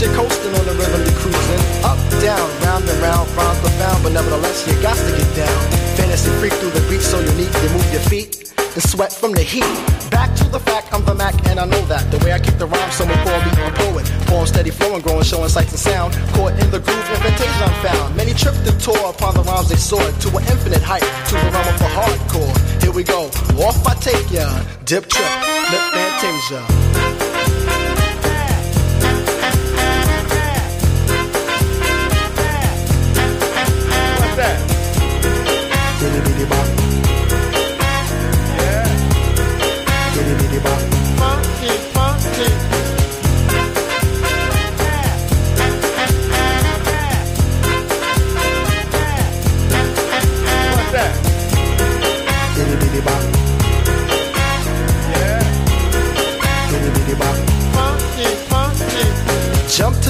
Keeps you coasting on the rhythm you cruising. Up, down, round and round, rhymes profound, but nevertheless you got to get down. Fantasy freak through the beat so unique, you move your feet and sweat from the heat. Back to the fact, I'm the Mac, and I know that. The way I keep the rhyme, someone call me a poet. Poem steady flowing, growing, showing sights and sound. Caught in the groove, invitation I'm found. Many tripped and tore upon the rhymes they soared to an infinite height, to the realm of the hardcore. Here we go, off I take ya. Dip trip, lip fantasia.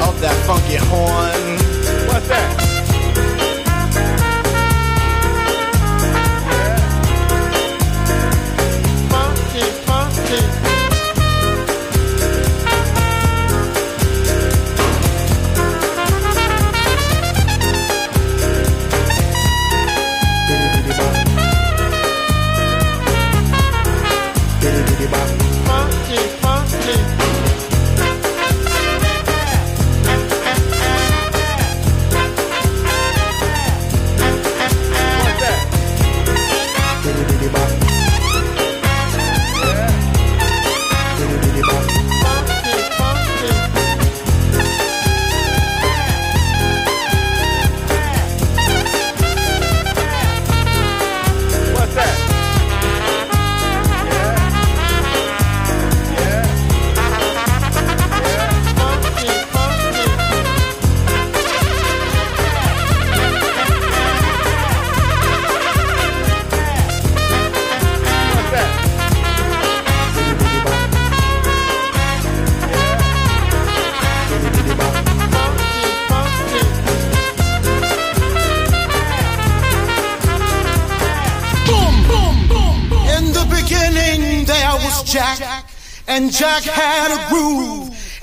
of that funky horn. What's that? Funky, funky.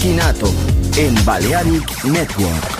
Chinato en Balearic Network.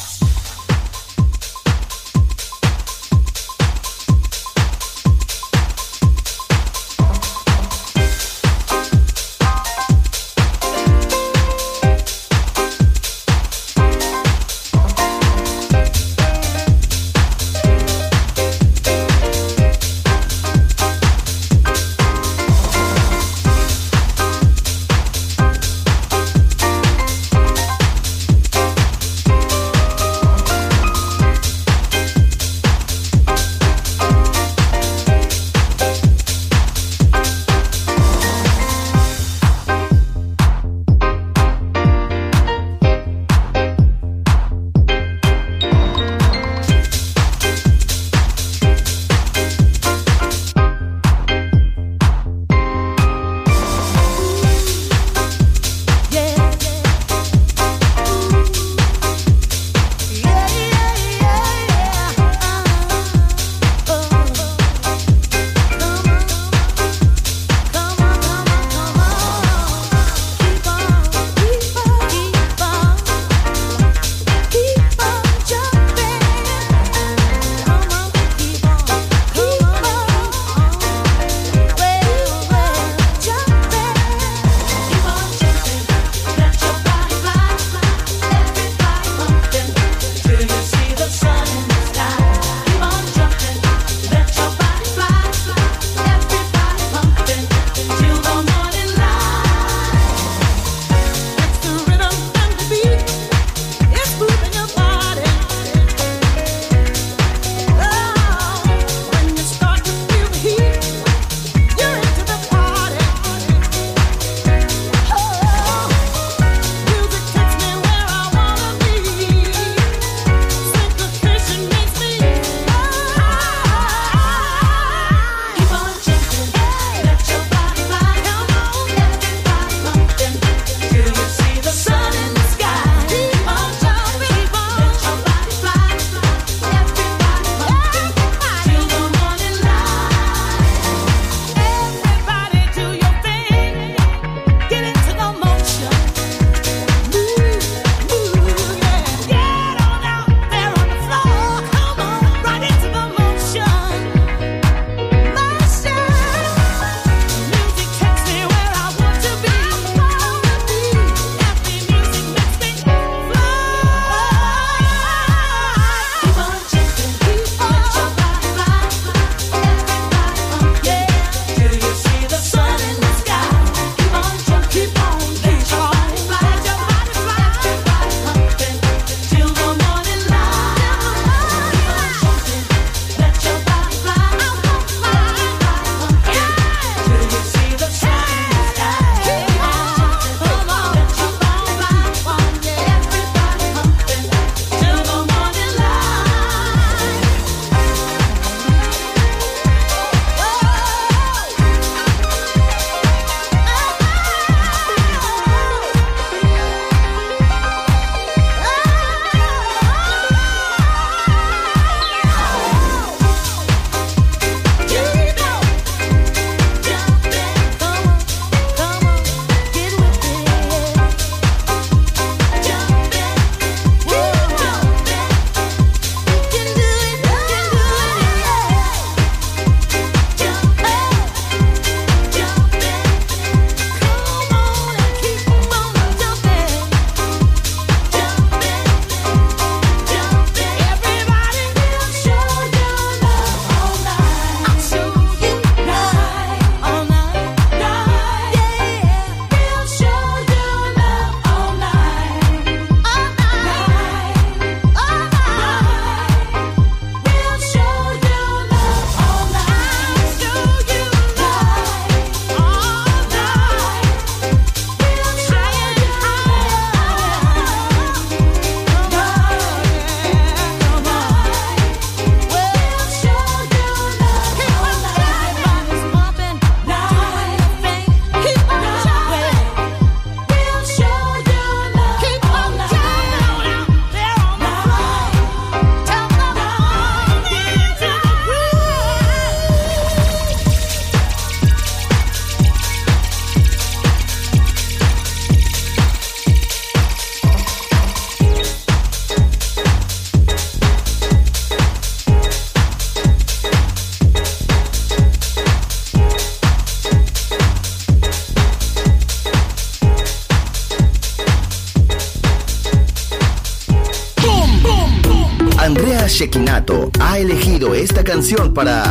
canción para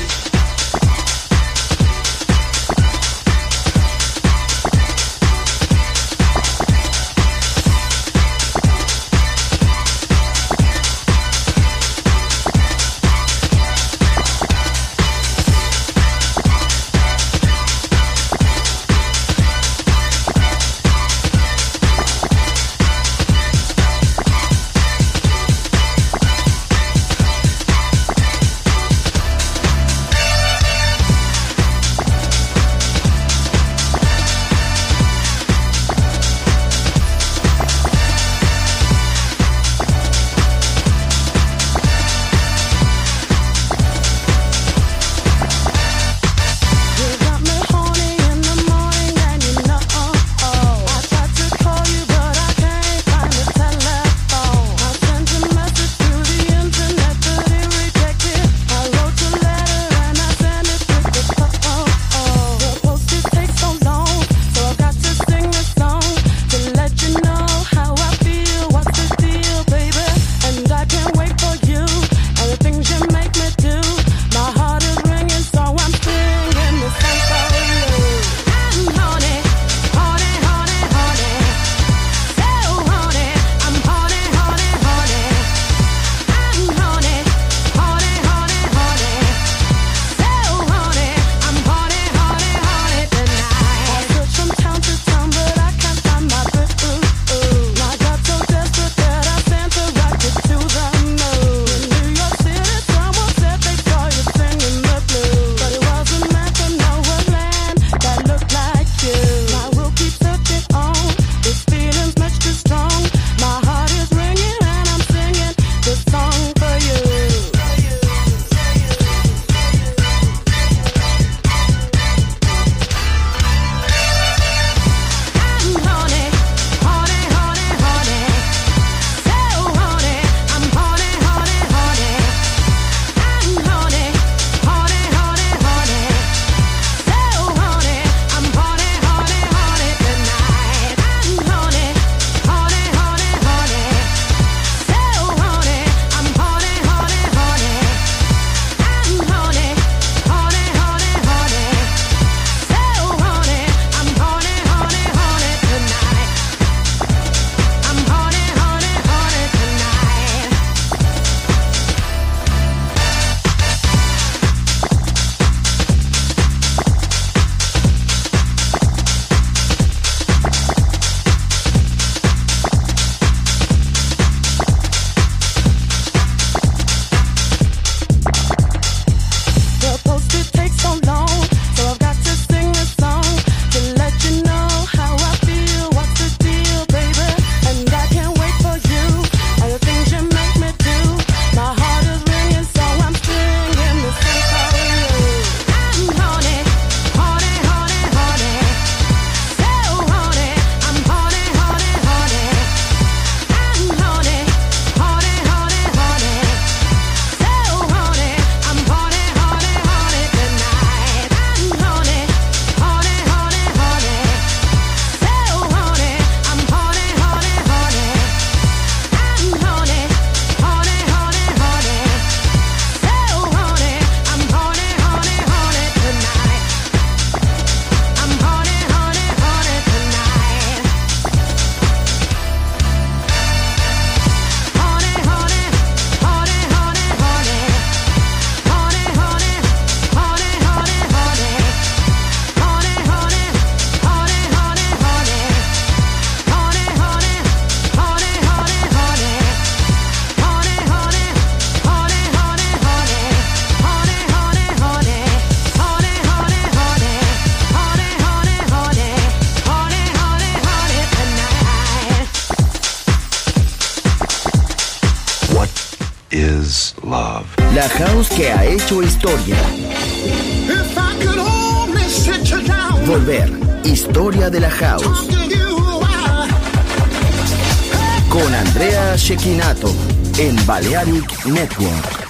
Balearic Network.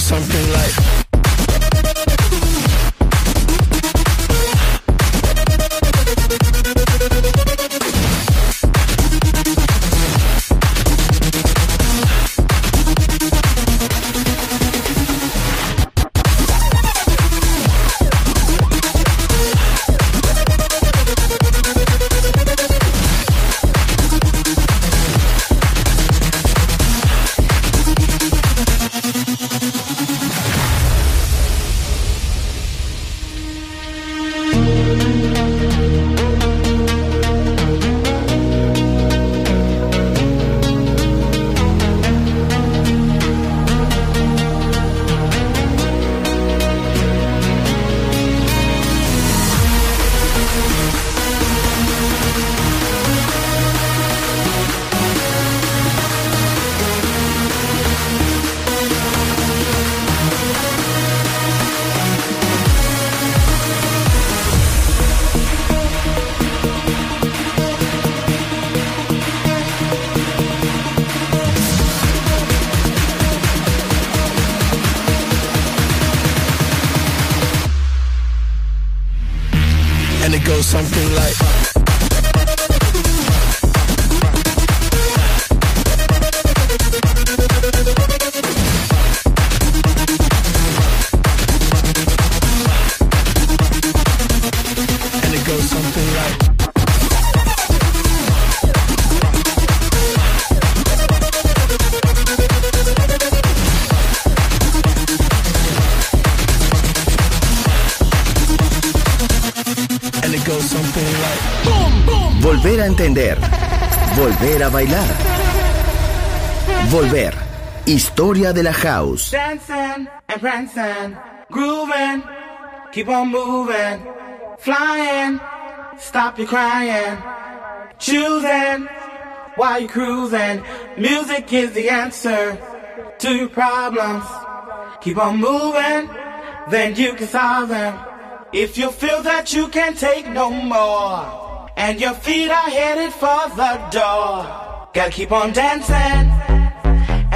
Something like. Historia de la house. Dancing and prancing, grooving, keep on moving, flying, stop your crying, choosing while you're cruising. Music is the answer to your problems. Keep on moving, then you can solve them. If you feel that you can't take no more, and your feet are headed for the door, gotta keep on dancing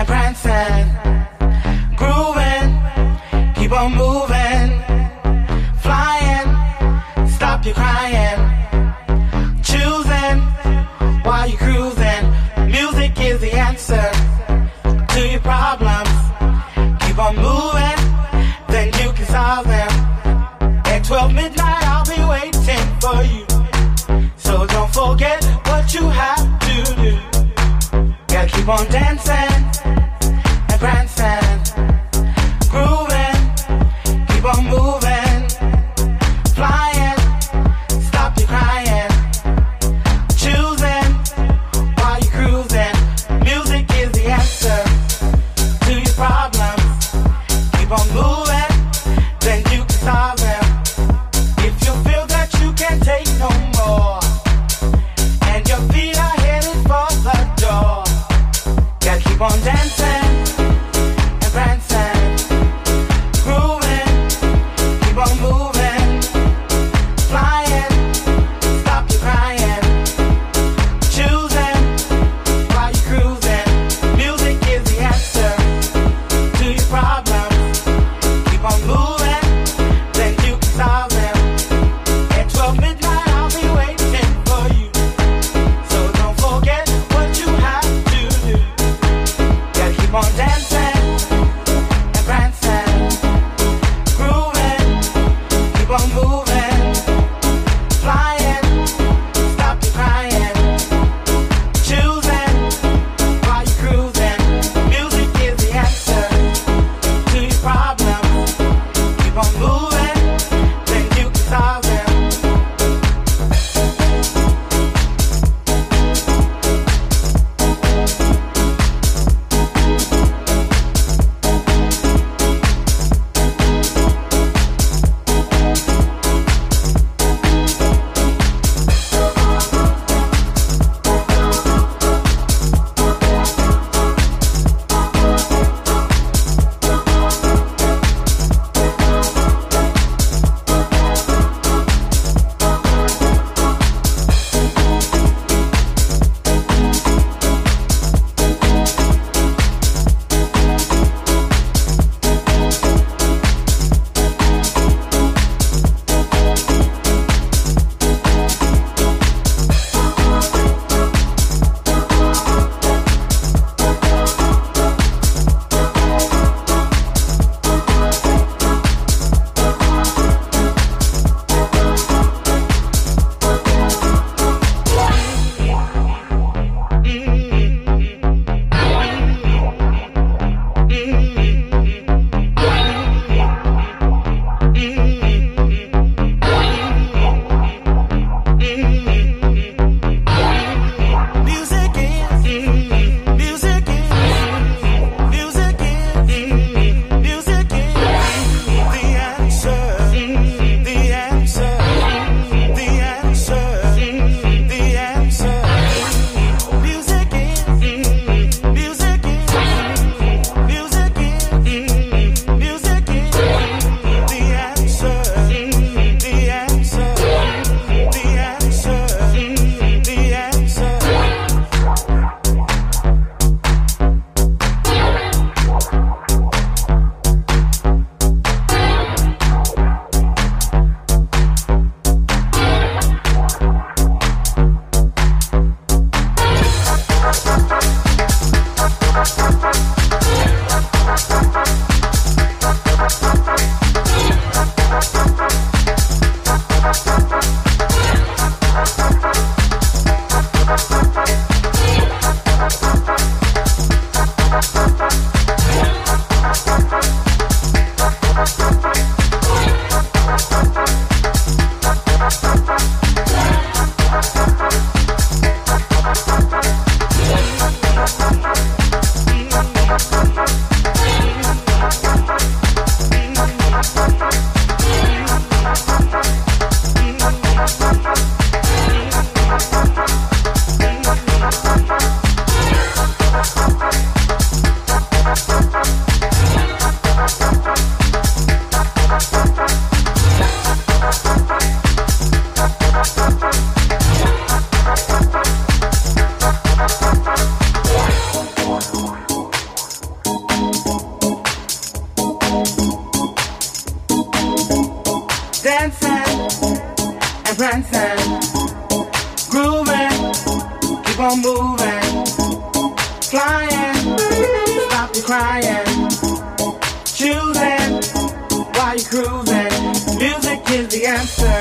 and prancing, grooving, keep on moving, flying, stop your crying, choosing while you're cruising. Music is the answer to your problems. Keep on moving, then you can solve them. At 12 midnight, I'll be waiting for you. So don't forget what you have to do. Gotta keep on dancing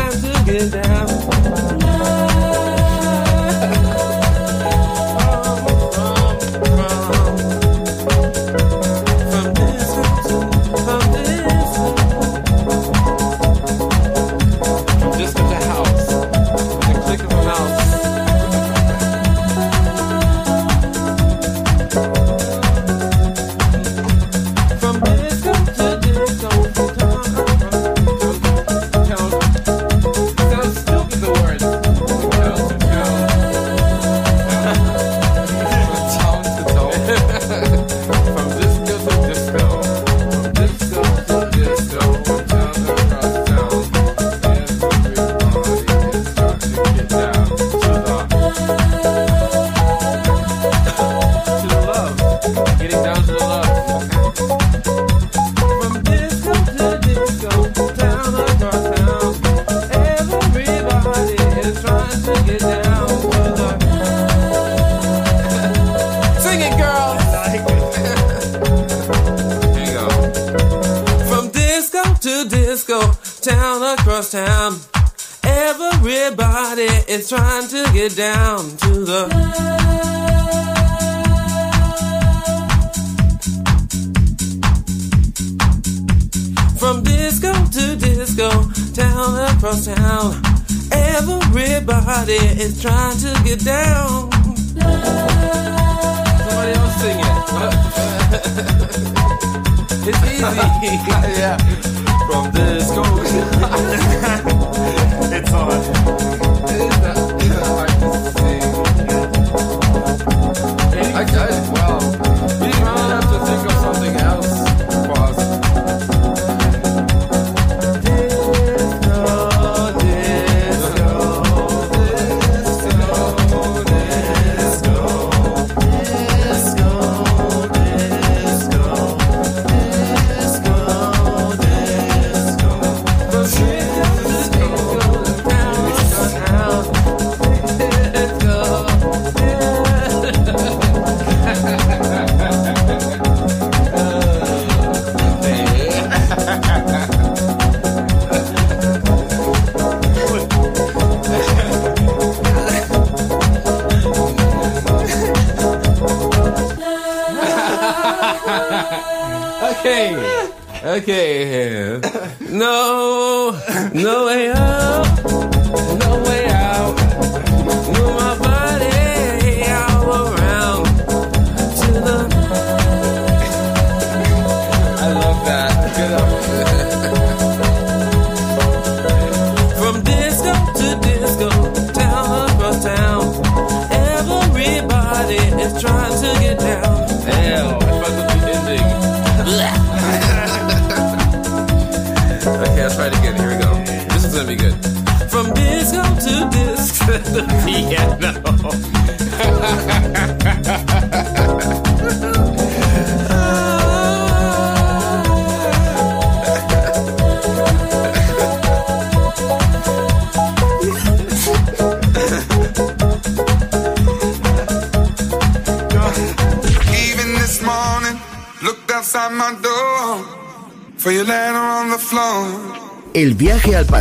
time to get down.